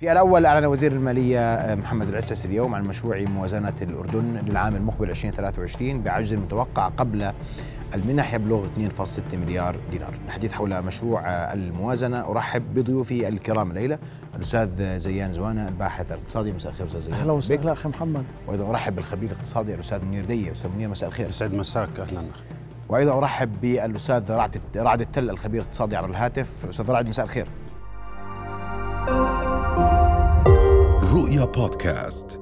في الأول أعلن وزير المالية آه، محمد العسس اليوم عن مشروع موازنة الأردن للعام المقبل 2023 بعجز متوقع قبل المنح يبلغ 2.6 مليار دينار. الحديث حول مشروع آه، الموازنة أرحب بضيوفي الكرام الليلة الأستاذ زيان زوانة الباحث الاقتصادي. مساء الخير أستاذ زيان. أهلا وسهلا. أخي محمد. وأيضا أرحب بالخبير الاقتصادي الأستاذ منير دية. أستاذ منير مساء الخير. يسعد مساك. أهلا أخي وأيضا أرحب بالأستاذ رعد رعد التل الخبير الاقتصادي عبر الهاتف. أستاذ رعد مساء الخير. رؤيا بودكاست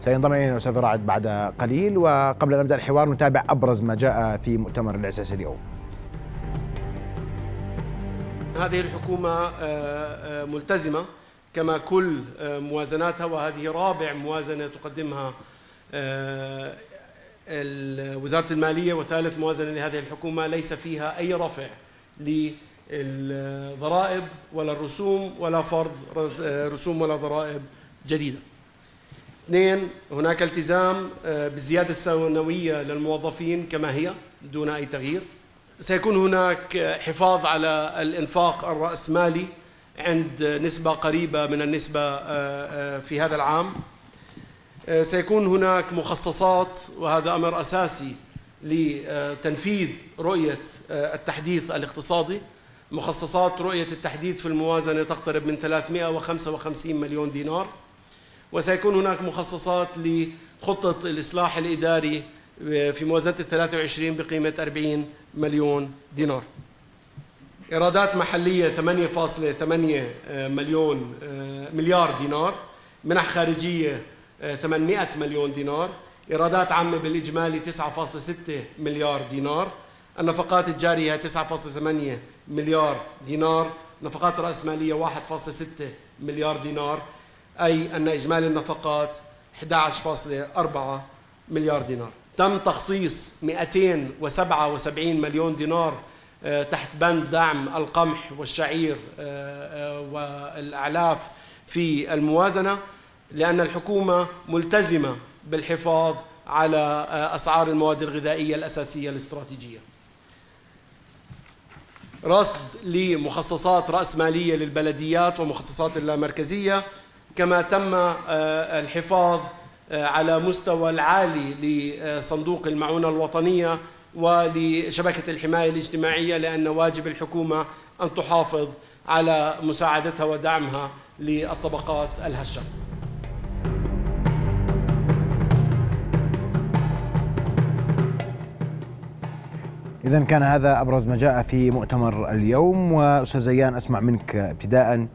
سينضم إلينا الأستاذ رعد بعد قليل وقبل أن نبدأ الحوار نتابع أبرز ما جاء في مؤتمر الاعساس اليوم. هذه الحكومة آه، آه، ملتزمة كما كل آه، موازناتها وهذه رابع موازنة تقدمها وزارة المالية وثالث موازنة لهذه الحكومة ليس فيها أي رفع للضرائب ولا الرسوم ولا فرض رسوم ولا ضرائب جديدة. اثنين هناك التزام آه، بالزيادة السنوية للموظفين كما هي دون أي تغيير. سيكون هناك حفاظ على الإنفاق الرأسمالي عند نسبة قريبة من النسبة آه، آه، في هذا العام. سيكون هناك مخصصات وهذا أمر أساسي لتنفيذ رؤية التحديث الاقتصادي. مخصصات رؤية التحديث في الموازنة تقترب من 355 مليون دينار. وسيكون هناك مخصصات لخطة الإصلاح الإداري في موازنة ال 23 بقيمة 40 مليون دينار. إيرادات محلية 8.8 مليون مليار دينار. منح خارجية 800 مليون دينار. إيرادات عامة بالإجمالي 9.6 مليار دينار. النفقات الجارية 9.8 مليار دينار. نفقات رأسمالية 1.6 مليار دينار. أي أن إجمالي النفقات 11.4 مليار دينار. تم تخصيص 277 مليون دينار آه، تحت بند دعم القمح والشعير آه، آه، والأعلاف في الموازنة لأن الحكومة ملتزمة بالحفاظ على أسعار المواد الغذائية الأساسية الاستراتيجية. رصد لمخصصات رأسمالية للبلديات ومخصصات اللامركزية. كما تم آه، الحفاظ آه، على مستوى العالي لصندوق المعونة الوطنية ولشبكة الحماية الاجتماعية لأن واجب الحكومة أن تحافظ على مساعدتها ودعمها للطبقات الهشة. إذا كان هذا أبرز ما جاء في مؤتمر اليوم وأستاذ زيان أسمع منك ابتداء.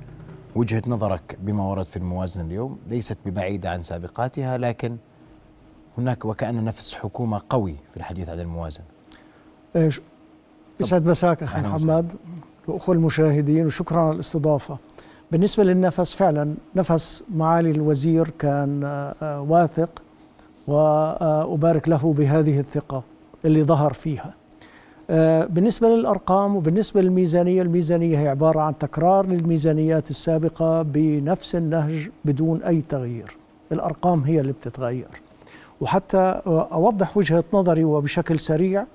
وجهة نظرك بما ورد في الموازنة اليوم ليست ببعيدة عن سابقاتها لكن هناك وكأن نفس حكومة قوي في الحديث عن الموازنة. إيش؟ يسعد مساك أخي محمد وأخوة المشاهدين وشكرا على الاستضافة. بالنسبة للنفس فعلا نفس معالي الوزير كان آه، آه، واثق وأبارك له بهذه الثقة اللي ظهر فيها. بالنسبة للأرقام وبالنسبة للميزانية الميزانية هي عبارة عن تكرار للميزانيات السابقة بنفس النهج بدون أي تغيير. الأرقام هي اللي بتتغير. وحتى أوضح وجهة نظري وبشكل سريع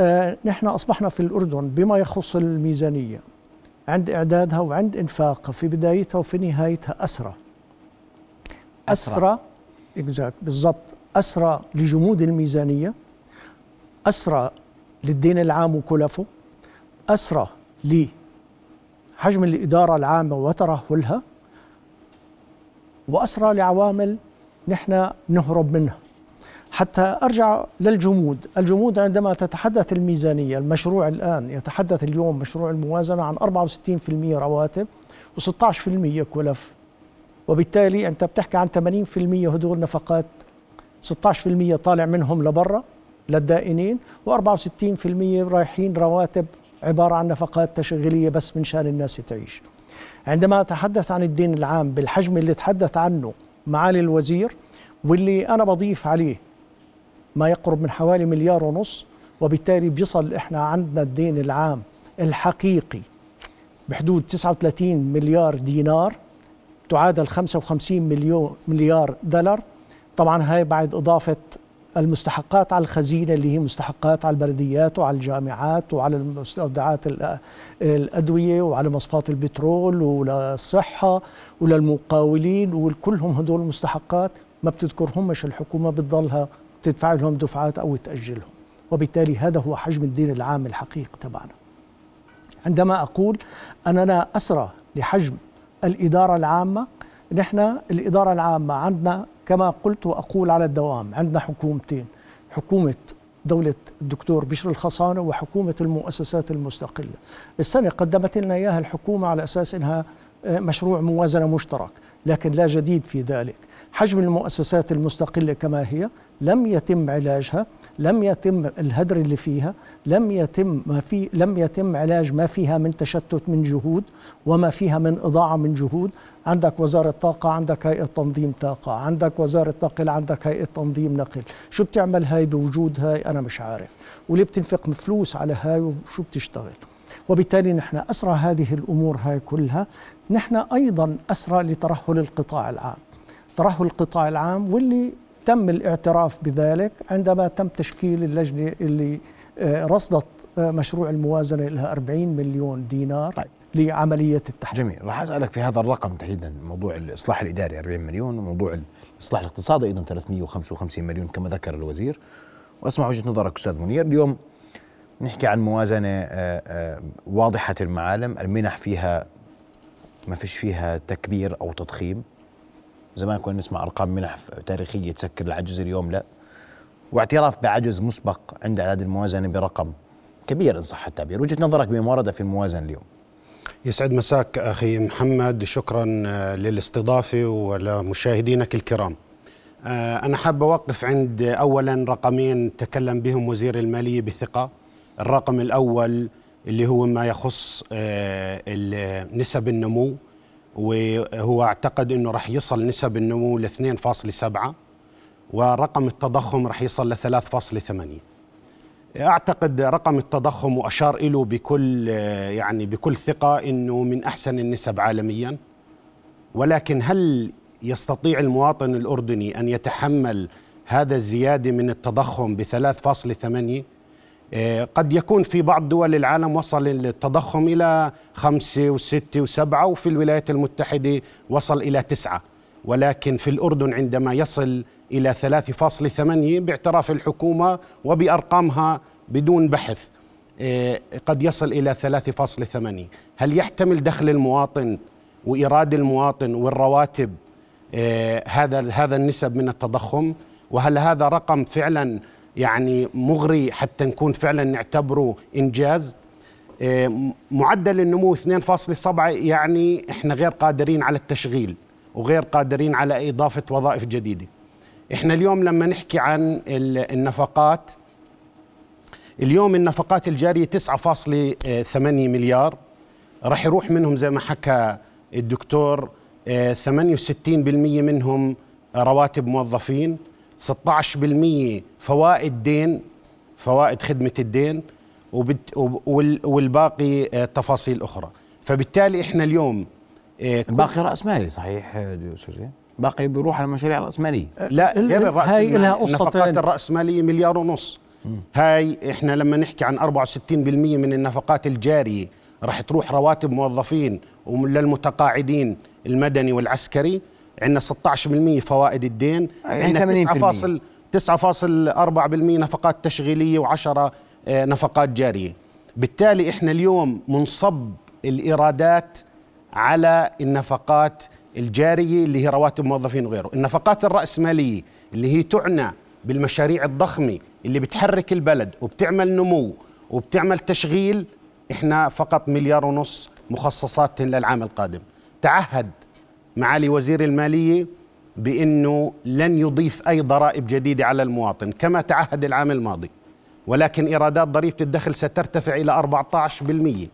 آه، نحن أصبحنا في الأردن بما يخص الميزانية عند إعدادها وعند إنفاقها في بدايتها وفي نهايتها أسرى أسرى بالضبط أسرى لجمود الميزانية أسرى للدين العام وكلفه. أسرى لحجم الإدارة العامة وترهلها وأسرى لعوامل نحن نهرب منها. حتى أرجع للجمود. الجمود عندما تتحدث الميزانية المشروع الآن يتحدث اليوم مشروع الموازنة عن 64% رواتب و16% كلف. وبالتالي أنت بتحكي عن 80% هدول نفقات 16% طالع منهم لبرا. للدائنين و64% رايحين رواتب عبارة عن نفقات تشغيلية بس من شأن الناس تعيش. عندما أتحدث عن الدين العام بالحجم اللي تحدث عنه معالي الوزير واللي أنا بضيف عليه ما يقرب من حوالي مليار ونص وبالتالي بيصل إحنا عندنا الدين العام الحقيقي بحدود 39 مليار دينار تعادل 55 مليون مليار دولار. طبعا هاي بعد إضافة المستحقات على الخزينة اللي هي مستحقات على البلديات وعلى الجامعات وعلى المستودعات الأدوية وعلى مصفات البترول وللصحة وللمقاولين وكلهم هدول المستحقات ما بتذكرهمش الحكومة بتضلها تدفع لهم دفعات أو تأجلهم. وبالتالي هذا هو حجم الدين العام الحقيقي تبعنا. عندما أقول أننا أسرى لحجم الإدارة العامة نحن الإدارة العامة عندنا كما قلت وأقول على الدوام عندنا حكومتين حكومة دولة الدكتور بشر الخصانة وحكومة المؤسسات المستقلة. السنة قدمت لنا إياها الحكومة على أساس أنها مشروع موازنة مشترك لكن لا جديد في ذلك. حجم المؤسسات المستقلة كما هي لم يتم علاجها لم يتم الهدر اللي فيها لم يتم ما في لم يتم علاج ما فيها من تشتت من جهود وما فيها من إضاعة من جهود. عندك وزارة طاقة عندك هيئة تنظيم طاقة عندك وزارة نقل عندك هيئة تنظيم نقل. شو بتعمل هاي بوجود هاي أنا مش عارف. وليه بتنفق فلوس على هاي وشو بتشتغل؟ وبالتالي نحن أسرى هذه الأمور هاي كلها. نحن أيضا أسرى لترهل القطاع العام. ترهل القطاع العام واللي تم الاعتراف بذلك عندما تم تشكيل اللجنة اللي آه، رصدت آه، مشروع الموازنة لها 40 مليون دينار طيب. لعملية التحديد جميل. راح أسألك في هذا الرقم تحديدا موضوع الإصلاح الإداري 40 مليون وموضوع الإصلاح الاقتصادي أيضا 355 مليون كما ذكر الوزير. وأسمع وجهة نظرك أستاذ منير. اليوم نحكي عن موازنة آه، واضحة المعالم المنح فيها ما فيش فيها تكبير أو تضخيم. زمان كنا نسمع أرقام منح تاريخية تسكر العجز اليوم لا. واعتراف بعجز مسبق عند إعداد الموازنة برقم كبير إن صح التعبير. وجهة نظرك بما ورد في الموازنة اليوم. يسعد مساك أخي محمد. شكرا آه، للاستضافة ولمشاهدينك الكرام. آه، أنا حاب أوقف عند اولا رقمين تكلم بهم وزير المالية بثقة. الرقم الأول اللي هو ما يخص آه، نسب النمو وهو أعتقد إنه راح يصل نسب النمو ل 2.7 ورقم التضخم راح يصل ل 3.8 أعتقد رقم التضخم واشار له بكل يعني بكل ثقة إنه من أحسن النسب عالميا. ولكن هل يستطيع المواطن الأردني أن يتحمل هذا الزيادة من التضخم ب 3.8 آه، قد يكون في بعض دول العالم وصل التضخم إلى خمسة وستة وسبعة وفي الولايات المتحدة وصل إلى تسعة. ولكن في الأردن عندما يصل إلى 3.8 باعتراف الحكومة وبأرقامها بدون بحث آه، قد يصل إلى 3.8 هل يحتمل دخل المواطن وإيراد المواطن والرواتب آه، هذا هذا النسب من التضخم؟ وهل هذا رقم فعلا يعني مغري حتى نكون فعلا نعتبره إنجاز. آه، معدل النمو 2.7 يعني إحنا غير قادرين على التشغيل وغير قادرين على إضافة وظائف جديدة. إحنا اليوم لما نحكي عن النفقات اليوم النفقات الجارية 9.8 مليار. راح يروح منهم زي ما حكى الدكتور 68% آه، منهم رواتب موظفين. 16% فوائد دين فوائد خدمة الدين والباقي آه، تفاصيل أخرى. فبالتالي إحنا اليوم آه، الباقي رأس مالي صحيح أستاذ باقي بيروح على المشاريع الرأسمالية لا غير الرأس هاي لها النفقات الرأسمالية مليار ونص. هاي إحنا لما نحكي عن 64% من النفقات الجارية راح تروح رواتب موظفين وللمتقاعدين المدني والعسكري عندنا 16% فوائد الدين عندنا 9.4% نفقات تشغيلية و10 آه، نفقات جارية. بالتالي إحنا اليوم منصب الإيرادات على النفقات الجارية اللي هي رواتب موظفين وغيره. النفقات الرأسمالية اللي هي تعنى بالمشاريع الضخمة اللي بتحرك البلد وبتعمل نمو وبتعمل تشغيل إحنا فقط مليار ونص مخصصات للعام القادم. تعهد معالي وزير المالية بأنه لن يضيف أي ضرائب جديدة على المواطن كما تعهد العام الماضي. ولكن إيرادات ضريبة الدخل سترتفع إلى 14%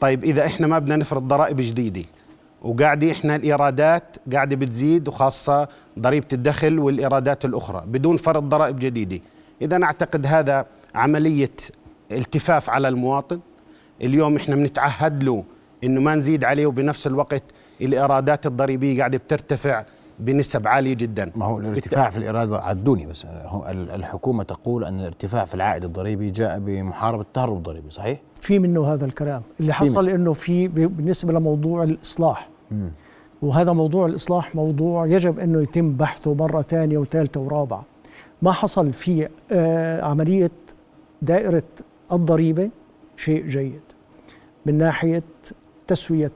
طيب إذا إحنا ما بدنا نفرض ضرائب جديدة وقاعدة إحنا الإيرادات قاعدة بتزيد وخاصة ضريبة الدخل والإيرادات الأخرى بدون فرض ضرائب جديدة. إذا أعتقد هذا عملية التفاف على المواطن. اليوم إحنا بنتعهد له إنه ما نزيد عليه وبنفس الوقت الايرادات الضريبية قاعدة بترتفع بنسب عالية جدا. ما هو الارتفاع في الايراد عدوني بس هو الحكومة تقول أن الارتفاع في العائد الضريبي جاء بمحاربة التهرب الضريبي صحيح؟ في منه هذا الكلام. اللي حصل إنه في بالنسبة لموضوع الإصلاح. م. وهذا موضوع الإصلاح موضوع يجب إنه يتم بحثه مرة ثانية وثالثة ورابعة. ما حصل في آه عملية دائرة الضريبة شيء جيد من ناحية تسوية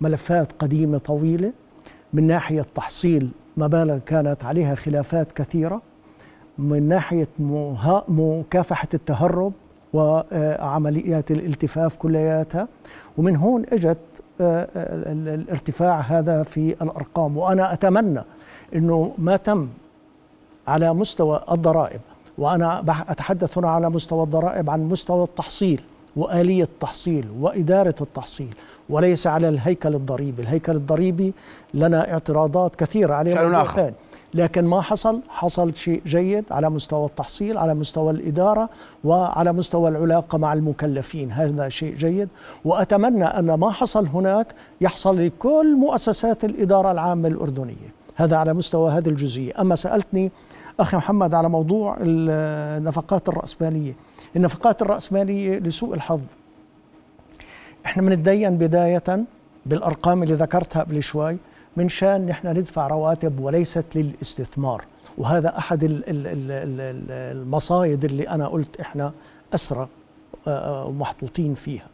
ملفات قديمة طويلة. من ناحية تحصيل مبالغ كانت عليها خلافات كثيرة. من ناحية مكافحة التهرب وعمليات الالتفاف كلياتها. ومن هون إجت آه، الارتفاع هذا في الأرقام. وأنا أتمنى إنه ما تم على مستوى الضرائب. وأنا أتحدث هنا على مستوى الضرائب عن مستوى التحصيل. وآلية التحصيل وإدارة التحصيل وليس على الهيكل الضريبي، الهيكل الضريبي لنا اعتراضات كثيرة عليه شأن آخر. لكن ما حصل؟ حصل شيء جيد على مستوى التحصيل على مستوى الإدارة وعلى مستوى العلاقة مع المكلفين. هذا شيء جيد. وأتمنى أن ما حصل هناك يحصل لكل مؤسسات الإدارة العامة الأردنية. هذا على مستوى هذه الجزئية. أما سألتني أخي محمد على موضوع النفقات الرأسمالية. النفقات الرأسمالية لسوء الحظ. إحنا بنتدين بداية بالأرقام اللي ذكرتها قبل شوي من شان نحن ندفع رواتب وليست للاستثمار. وهذا أحد المصايد اللي أنا قلت إحنا أسرى آه، محطوطين فيها.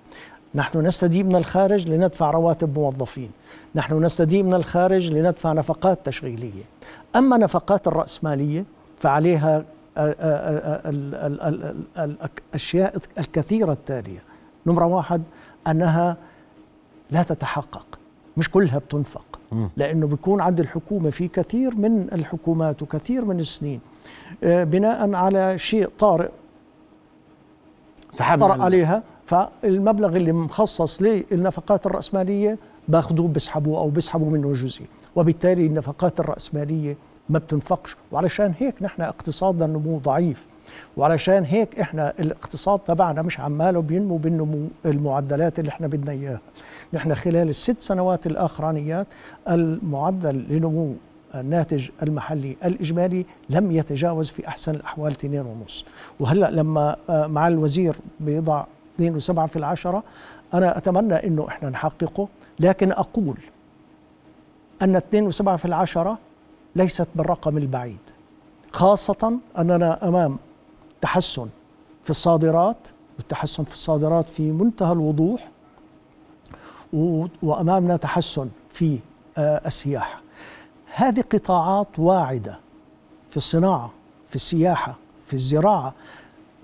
نحن نستدين من الخارج لندفع رواتب موظفين. نحن نستدين من الخارج لندفع نفقات تشغيلية. أما نفقات الرأسمالية فعليها آه، آه، الأشياء الكثيرة التالية. نمرة واحد أنها لا تتحقق. مش كلها بتنفق. لأنه بيكون عند الحكومة في كثير من الحكومات وكثير من السنين. آه، بناء على شيء طارئ سحب طرأ عليها. فالمبلغ اللي مخصص للنفقات الرأسمالية باخذوه بيسحبوه أو بيسحبوا منه جزء وبالتالي النفقات الرأسمالية ما بتنفقش. وعلشان هيك نحن اقتصادنا نمو ضعيف. وعلشان هيك إحنا الاقتصاد تبعنا مش عماله بينمو بالنمو المعدلات اللي إحنا بدنا إياها. نحن خلال الست سنوات الأخرانيات المعدل لنمو الناتج المحلي الإجمالي لم يتجاوز في أحسن الأحوال 2.5 وهلأ لما آه، مع الوزير بيضع 2.7 في العشرة. أنا أتمنى أنه إحنا نحققه لكن أقول أن 2.7 في العشرة ليست بالرقم البعيد خاصة أننا أمام تحسن في الصادرات والتحسن في الصادرات في منتهى الوضوح وأمامنا تحسن في آه، السياحة. هذه قطاعات واعدة في الصناعة في السياحة في الزراعة.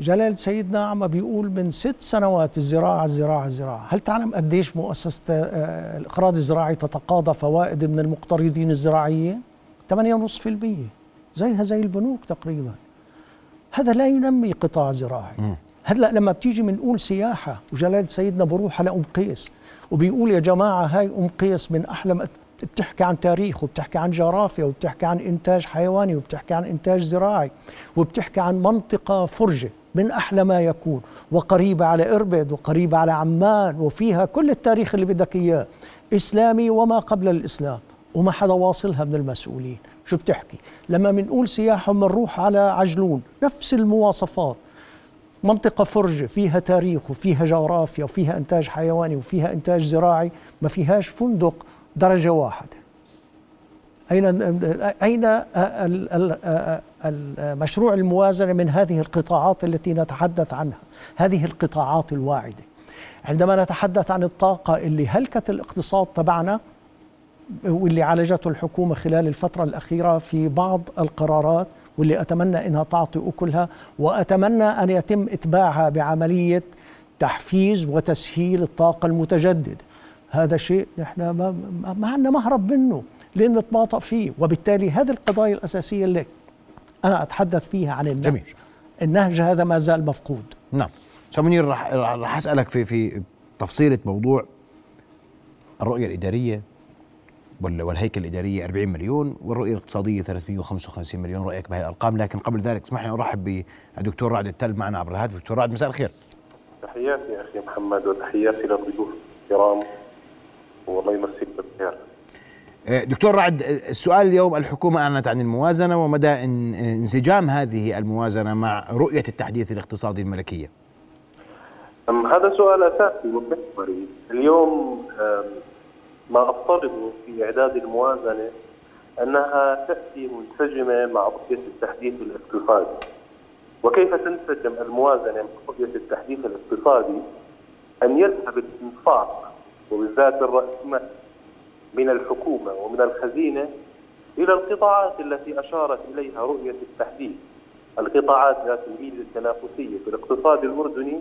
جلال سيدنا عم بيقول من ست سنوات الزراعة الزراعة الزراعة. هل تعلم قديش مؤسسة آه، الإقراض الزراعي تتقاضى فوائد من المقترضين الزراعيين؟ 8.5% زيها زي البنوك تقريبا. هذا لا ينمي قطاع زراعي. هلأ لما بتيجي بنقول سياحة وجلال سيدنا بروح على أم قيس وبيقول يا جماعة هاي أم قيس من أحلى بتحكي عن تاريخ وبتحكي عن جغرافيا وبتحكي عن إنتاج حيواني وبتحكي عن إنتاج زراعي وبتحكي عن منطقة فرجة. من أحلى ما يكون. وقريبة على إربد وقريبة على عمان وفيها كل التاريخ اللي بدك إياه. إسلامي وما قبل الإسلام. وما حدا واصلها من المسؤولين. شو بتحكي؟ لما بنقول سياحة بنروح على عجلون نفس المواصفات. منطقة فرجة فيها تاريخ وفيها جغرافيا وفيها إنتاج حيواني وفيها إنتاج زراعي. ما فيهاش فندق درجة واحدة. أين أين المشروع الموازنة من هذه القطاعات التي نتحدث عنها؟ هذه القطاعات الواعدة. عندما نتحدث عن الطاقة اللي هلكت الاقتصاد تبعنا واللي عالجته الحكومة خلال الفترة الأخيرة في بعض القرارات واللي أتمنى أنها تعطي أكلها وأتمنى أن يتم إتباعها بعملية تحفيز وتسهيل الطاقة المتجددة. هذا شيء نحن ما, ما عندنا مهرب منه. لأن نتباطأ فيه وبالتالي هذه القضايا الأساسية اللي أنا أتحدث فيها عن النهج. جميل. النهج هذا ما زال مفقود. نعم. أستاذ منير راح راح أسألك في في تفصيلة موضوع الرؤية الإدارية والهيكل الإدارية 40 مليون والرؤية الاقتصادية 355 مليون رايك بهذه الأرقام. لكن قبل ذلك اسمح لي أرحب بالدكتور رعد التل معنا عبر الهاتف. دكتور رعد مساء الخير. تحياتي يا أخي محمد وتحياتي للضيوف الكرام. والله يمسيك بالخير. دكتور رعد السؤال اليوم الحكومة أعلنت عن الموازنة ومدى انسجام هذه الموازنة مع رؤية التحديث الاقتصادي الملكية. هذا سؤال أساسي ومحوري. اليوم ما أفترضه في إعداد الموازنة أنها تأتي منسجمة مع رؤية التحديث الاقتصادي. وكيف تنسجم الموازنة مع رؤية التحديث الاقتصادي أن يذهب الإنفاق وبالذات الرأسمال من الحكومة ومن الخزينة إلى القطاعات التي أشارت إليها رؤية التحديث القطاعات ذات الميزة التنافسية في الاقتصاد الأردني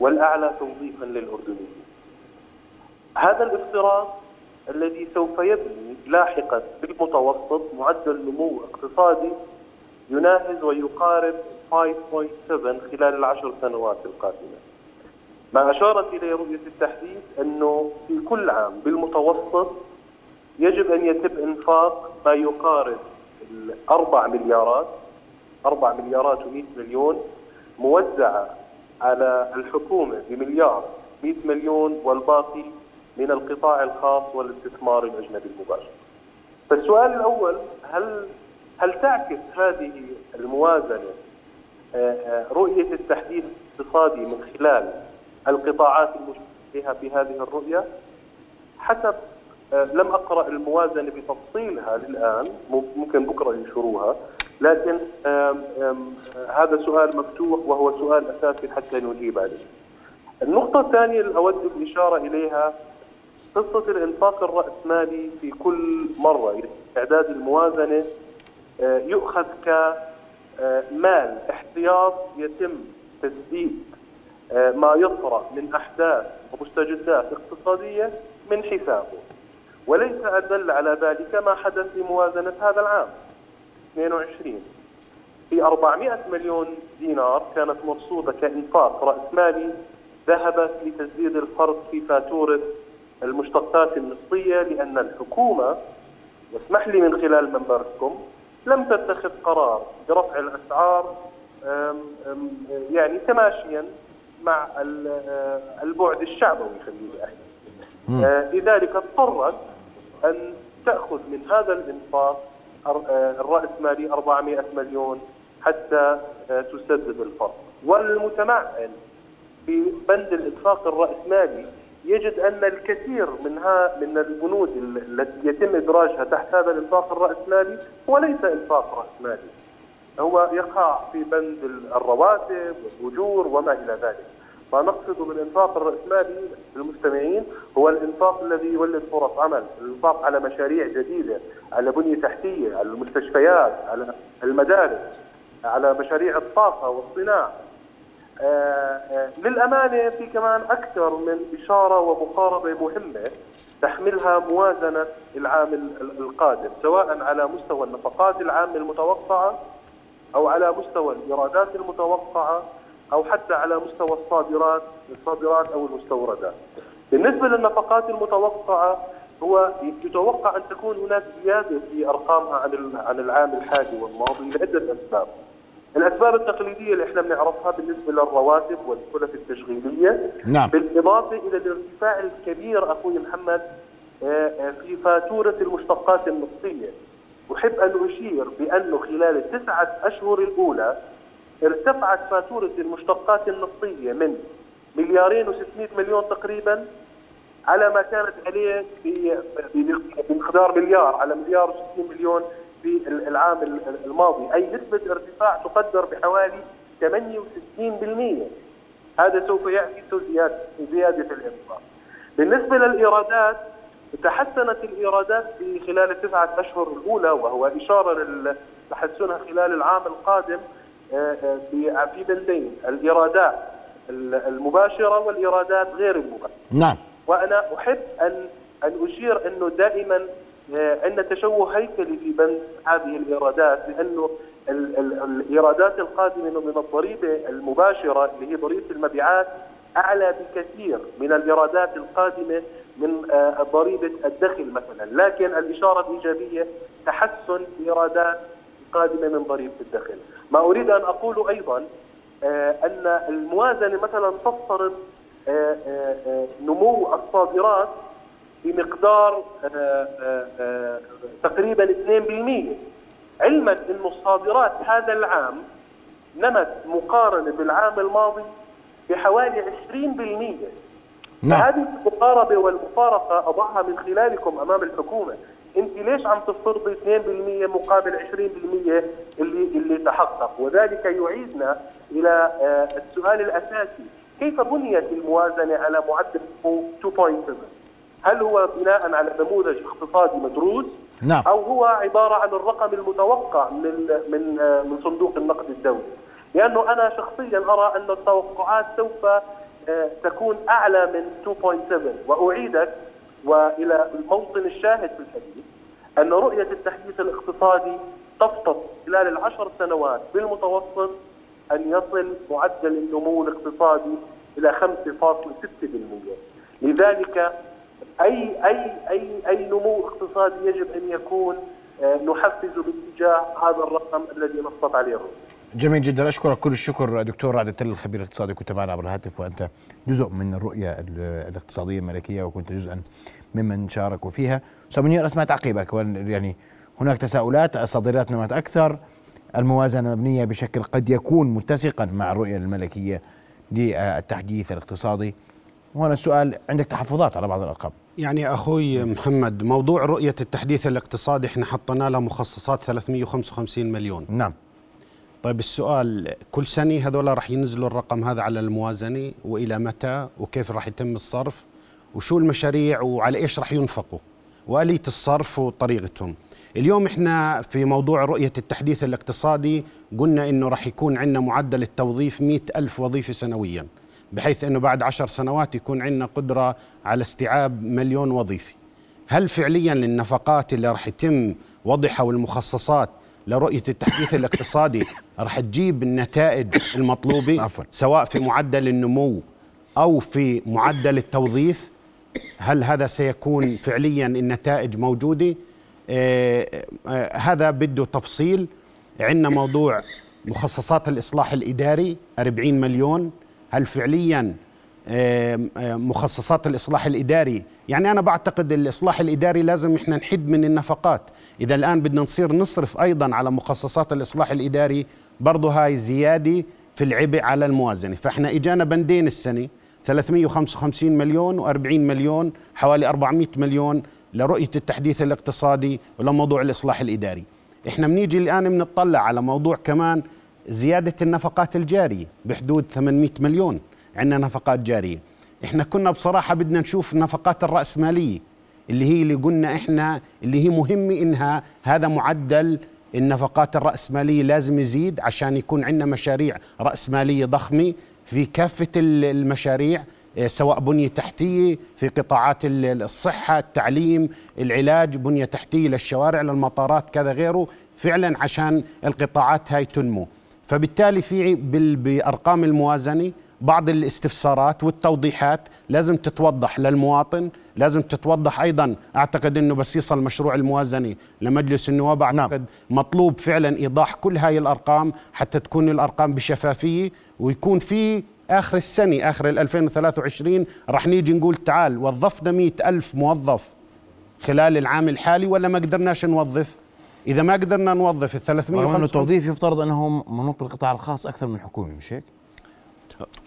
والأعلى توظيفا للأردنيين. هذا الافتراض الذي سوف يبني لاحقا بالمتوسط معدل نمو اقتصادي يناهز ويقارب 5.7 خلال العشر سنوات القادمة. ما أشارت إليه رؤية التحديث أنه في كل عام بالمتوسط يجب أن يتم إنفاق ما يقارب الأربع مليارات أربع مليارات و100 مليون موزعة على الحكومة بمليار 100 مليون والباقي من القطاع الخاص والاستثمار الأجنبي المباشر. فالسؤال الأول هل هل تعكس هذه الموازنة آه، آه، رؤية التحديث الاقتصادي من خلال القطاعات المشابهة في هذه الرؤية؟ حسب لم أقرأ الموازنة بتفصيلها الآن ممكن بكرة ينشروها. لكن هذا سؤال مفتوح وهو سؤال أساسي حتى نجيب عليه. النقطة الثانية اللي أود الإشارة إليها قصة الإنفاق الرأسمالي في كل مرة إعداد الموازنة آه، يؤخذ كمال احتياط يتم تسديد آه، ما يطرأ من أحداث ومستجدات اقتصادية من حسابه. وليس أدل على ذلك ما حدث في موازنة هذا العام. 22 في 400 مليون دينار كانت مرصودة كإنفاق رأس مالي ذهبت لتسديد الفرق في فاتورة المشتقات النفطية لأن الحكومة واسمح لي من خلال منبركم لم تتخذ قرار برفع الأسعار يعني تماشيا مع البعد الشعبوي خليني أحكي. آه، لذلك اضطرت أن تأخذ من هذا الإنفاق آه، الرأسمالي 400 مليون حتى آه، تسدد الفرق. والمتمعن في بند الإنفاق الرأسمالي يجد أن الكثير منها من البنود التي يتم إدراجها تحت هذا الإنفاق الرأسمالي هو ليس إنفاق رأسمالي هو يقع في بند الرواتب والأجور وما إلى ذلك. ما نقصد بالإنفاق الرأسمالي للمستمعين هو الإنفاق الذي يولد فرص عمل الإنفاق على مشاريع جديدة على بنية تحتية على المستشفيات على المدارس على مشاريع الطاقة والصناعة. آه، آه، للأمانة في كمان أكثر من إشارة ومقاربة مهمة تحملها موازنة العام القادم سواء على مستوى النفقات العامة المتوقعة أو على مستوى الإيرادات المتوقعة أو حتى على مستوى الصادرات الصادرات أو المستوردات بالنسبة للنفقات المتوقعة هو يتوقع أن تكون هناك زيادة في أرقامها عن عن العام الحالي والماضي لعدة أسباب. الأسباب التقليدية اللي إحنا بنعرفها بالنسبة للرواتب والكلف التشغيلية. نعم. بالإضافة إلى الارتفاع الكبير أخوي محمد آه، آه، في فاتورة المشتقات النفطيه أحب أن أشير بأنه خلال التسعة أشهر الأولى ارتفعت فاتورة المشتقات النفطية من مليارين و600 مليون تقريبا على ما كانت عليه بمقدار مليار على مليار و60 مليون في العام الماضي. أي نسبة ارتفاع تقدر بحوالي 68% هذا سوف يعكس زيادة زيادة الإنفاق. بالنسبة للإيرادات تحسنت الإيرادات في خلال التسعة أشهر الأولى وهو إشارة لتحسنها خلال العام القادم. في بندين الإيرادات المباشرة والإيرادات غير المباشرة. نعم. وأنا أحب أن أن أشير أنه دائما عندنا آه، تشوه هيكلي في بند هذه الايرادات لأنه الايرادات القادمة من الضريبة المباشرة اللي هي ضريبة المبيعات أعلى بكثير من الايرادات القادمة من آه، ضريبة الدخل مثلا، لكن الإشارة الإيجابية تحسن ايرادات قادمة من ضريبة الدخل. ما أريد أن أقول أيضا آه، أن الموازنة مثلا تفترض نمو الصادرات بمقدار 1.5% آه، آه، تقريبا 2% علما إنه الصادرات هذا العام نمت مقارنة بالعام الماضي بحوالي 20% نعم. فهذه المقاربة والمفارقة أضعها من خلالكم أمام الحكومة انت ليش عم تفترضي 2% مقابل 20% اللي اللي تحقق؟ وذلك يعيدنا إلى آه، السؤال الأساسي. كيف بنيت الموازنة على معدل 2.7 هل هو بناء على نموذج اقتصادي مدروس؟ نعم. أو هو عبارة عن الرقم المتوقع من من آه، من صندوق النقد الدولي؟ لأنه أنا شخصيا أرى أن التوقعات سوف آه، تكون أعلى من 2.7 وأعيدك وإلى الموطن الشاهد في الحديث. أن رؤية التحديث الاقتصادي تفترض خلال العشر سنوات بالمتوسط أن يصل معدل النمو الاقتصادي إلى 5.6% لذلك اي اي اي أي نمو اقتصادي يجب أن يكون آه، نحفز باتجاه هذا الرقم الذي نصت عليه الرؤية. جميل جدا. أشكرك كل الشكر دكتور رعد التل الخبير الاقتصادي. كنت معنا عبر الهاتف وأنت جزء من الرؤية ال- الاقتصادية الملكية وكنت جزءا ممن شاركوا فيها. اسمع تعقيبك وأن- يعني هناك تساؤلات الصادرات نمت أكثر. الموازنة مبنيه بشكل قد يكون متسقا مع الرؤية الملكية للتحديث الاقتصادي. وهنا السؤال عندك تحفظات على بعض الأرقام. يعني أخوي محمد موضوع رؤية التحديث الاقتصادي إحنا حطينا له مخصصات 355 مليون. نعم. طيب السؤال كل سنة هذول راح ينزلوا الرقم هذا على الموازنة وإلى متى وكيف راح يتم الصرف وشو المشاريع وعلى إيش راح ينفقوا؟ واليه الصرف وطريقتهم اليوم إحنا في موضوع رؤية التحديث الاقتصادي قلنا إنه راح يكون عندنا معدل التوظيف 100 ألف وظيفة سنويا بحيث إنه بعد عشر سنوات يكون عندنا قدرة على استيعاب مليون وظيفة. هل فعليا النفقات اللي راح يتم وضعها والمخصصات لرؤية التحديث الاقتصادي راح تجيب النتائج المطلوبة. سواء في معدل النمو أو في معدل التوظيف؟ هل هذا سيكون فعليا النتائج موجودة؟ آه آه هذا بده تفصيل. عندنا موضوع مخصصات الإصلاح الإداري 40 مليون. هل فعليا مخصصات الإصلاح الإداري؟ يعني أنا بعتقد الإصلاح الإداري لازم إحنا نحد من النفقات. إذا الآن بدنا نصير نصرف أيضا على مخصصات الإصلاح الإداري برضه هاي زيادة في العبء على الموازنة. فإحنا إجانا بندين السنة. 355 مليون و40 مليون حوالي 400 مليون لرؤية التحديث الاقتصادي ولموضوع الإصلاح الإداري. إحنا بنيجي الآن بنطلع على موضوع كمان زيادة النفقات الجارية بحدود 800 مليون. عندنا نفقات جارية. إحنا كنا بصراحة بدنا نشوف النفقات الرأسمالية اللي هي اللي قلنا إحنا اللي هي مهمة إنها هذا معدل النفقات الرأسمالية لازم يزيد عشان يكون عندنا مشاريع رأسمالية ضخمة في كافة ال- المشاريع آه، سواء بنية تحتية في قطاعات ال- الصحة التعليم العلاج بنية تحتية للشوارع للمطارات كذا غيره فعلا عشان القطاعات هاي تنمو. فبالتالي في بأرقام الموازنة بعض الاستفسارات والتوضيحات لازم تتوضح للمواطن لازم تتوضح أيضا. أعتقد أنه بس يصل مشروع الموازنة لمجلس النواب. أعتقد مطلوب فعلا إيضاح كل هاي الأرقام حتى تكون الأرقام بشفافية ويكون في آخر السنة آخر ال 2023 رح نيجي نقول تعال وظفنا مئة ألف موظف خلال العام الحالي ولا ما قدرناش نوظف؟ إذا ما قدرنا نوظف ال رغم إنه 355 التوظيف يفترض انه منوط بالقطاع الخاص أكثر من الحكومي مش هيك؟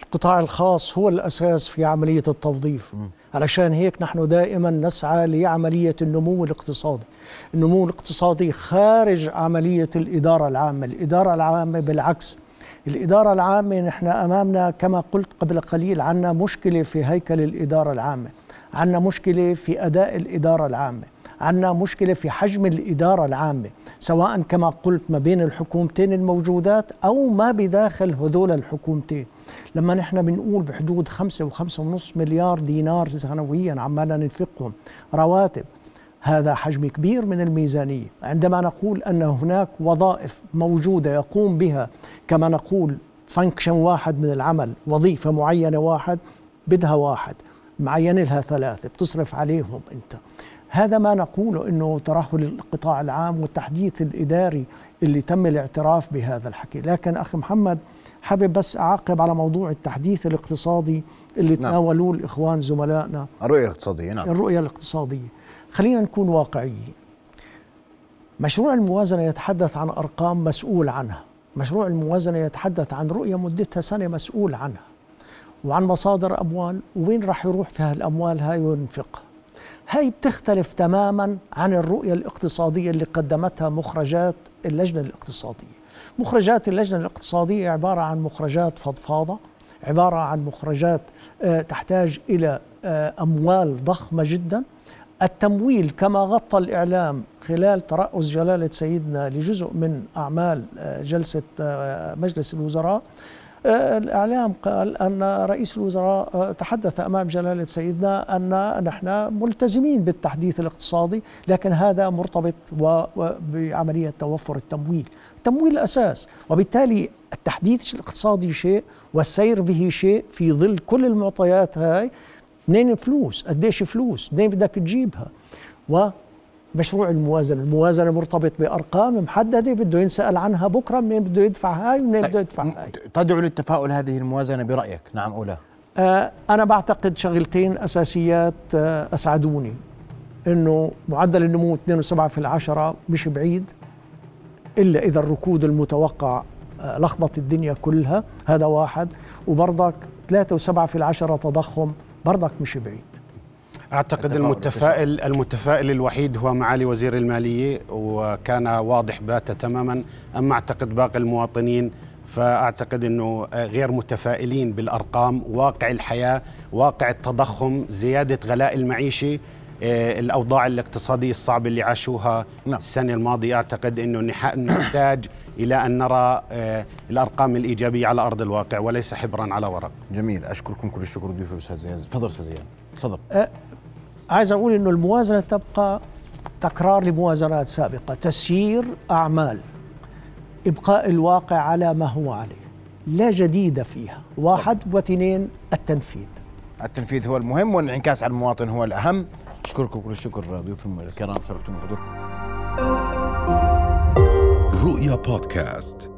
القطاع الخاص هو الأساس في عملية التوظيف. علشان هيك نحن دائما نسعى لعملية النمو الاقتصادي. النمو الاقتصادي خارج عملية الإدارة العامة. الإدارة العامة بالعكس. الإدارة العامة نحن أمامنا كما قلت قبل قليل عنا مشكلة في هيكل الإدارة العامة. عنا مشكلة في أداء الإدارة العامة. عنا مشكلة في حجم الإدارة العامة سواء كما قلت ما بين الحكومتين الموجودات أو ما بداخل هذول الحكومتين. لما نحن بنقول بحدود خمسة وخمسة ونص مليار دينار سنويا عمالنا ننفقهم رواتب هذا حجم كبير من الميزانية. عندما نقول أن هناك وظائف موجودة يقوم بها كما نقول فانكشن واحد من العمل وظيفة معينة واحد بدها واحد معين لها ثلاثة بتصرف عليهم أنت. هذا ما نقوله أنه ترهل القطاع العام والتحديث الإداري اللي تم الاعتراف بهذا الحكي. لكن أخي محمد حابب بس أعقب على موضوع التحديث الاقتصادي اللي تناولوه الإخوان زملائنا. الرؤية الاقتصادية نعم. الرؤية الاقتصادية. خلينا نكون واقعيين. مشروع الموازنة يتحدث عن أرقام مسؤول عنها. مشروع الموازنة يتحدث عن رؤية مدتها سنة مسؤول عنها. وعن مصادر أموال وين راح يروح في هالأموال هاي وينفقها هاي بتختلف تماما عن الرؤية الاقتصادية اللي قدمتها مخرجات اللجنة الاقتصادية. مخرجات اللجنة الاقتصادية عبارة عن مخرجات فضفاضة عبارة عن مخرجات آه، تحتاج إلى آه، أموال ضخمة جدا. التمويل كما غطى الإعلام خلال ترأس جلالة سيدنا لجزء من أعمال آه، جلسة مجلس الوزراء الإعلام قال أن رئيس الوزراء تحدث أمام جلالة سيدنا أن نحن ملتزمين بالتحديث الاقتصادي لكن هذا مرتبط بعملية توفر التمويل. التمويل الأساس وبالتالي التحديث الاقتصادي شيء والسير به شيء في ظل كل المعطيات هاي. منين فلوس قديش فلوس منين بدك تجيبها؟ مشروع الموازنة، الموازنة مرتبط بأرقام محددة بده ينسأل عنها بكرة منين بده يدفع هاي ومنين طيب، بده يدفع هاي. تدعو للتفاؤل هذه الموازنة برأيك؟ نعم أو لا؟ آه أنا بعتقد شغلتين أساسيات آه أسعدوني. إنه معدل النمو 2.7 في العشرة مش بعيد إلا إذا الركود المتوقع آه لخبط الدنيا كلها هذا واحد. وبرضك 3.7 في العشرة تضخم برضك مش بعيد. أعتقد المتفائل المتفائل الوحيد هو معالي وزير المالية وكان واضح باتا تماما أما أعتقد باقي المواطنين فأعتقد إنه غير متفائلين بالأرقام واقع الحياة واقع التضخم زيادة غلاء المعيشة آه، الأوضاع الاقتصادية الصعبة اللي عاشوها نعم. السنة الماضية. أعتقد إنه نحتاج إلى أن نرى آه، الأرقام الإيجابية على أرض الواقع وليس حبرا على ورق. جميل. أشكركم كل الشكر ضيوفي أستاذ زياد. تفضل أستاذ زياد. تفضل. أه عايز أقول إنه الموازنة تبقى تكرار لموازنات سابقة تسيير أعمال إبقاء الواقع على ما هو عليه لا جديد فيها. واحد واثنين التنفيذ. التنفيذ هو المهم والانعكاس على المواطن هو الأهم. أشكركم كل الشكر ضيوف الكرام شرفتونا بحضوركم. رؤيا بودكاست.